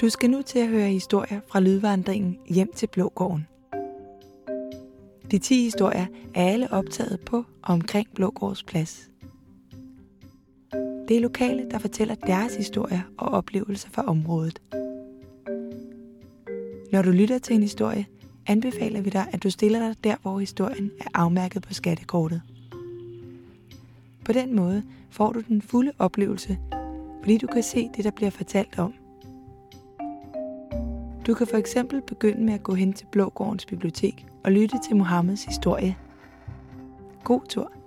Du skal nu til at høre historier fra lydvandringen hjem til Blågården. De 10 historier er alle optaget på og omkring Blågårds plads. Det er lokale, der fortæller deres historier og oplevelser fra området. Når du lytter til en historie, anbefaler vi dig, at du stiller dig der, hvor historien er afmærket på skattekortet. På den måde får du den fulde oplevelse, fordi du kan se det, der bliver fortalt om. Du kan for eksempel begynde med at gå hen til Blågårdens bibliotek og lytte til Mohammeds historie. God tur!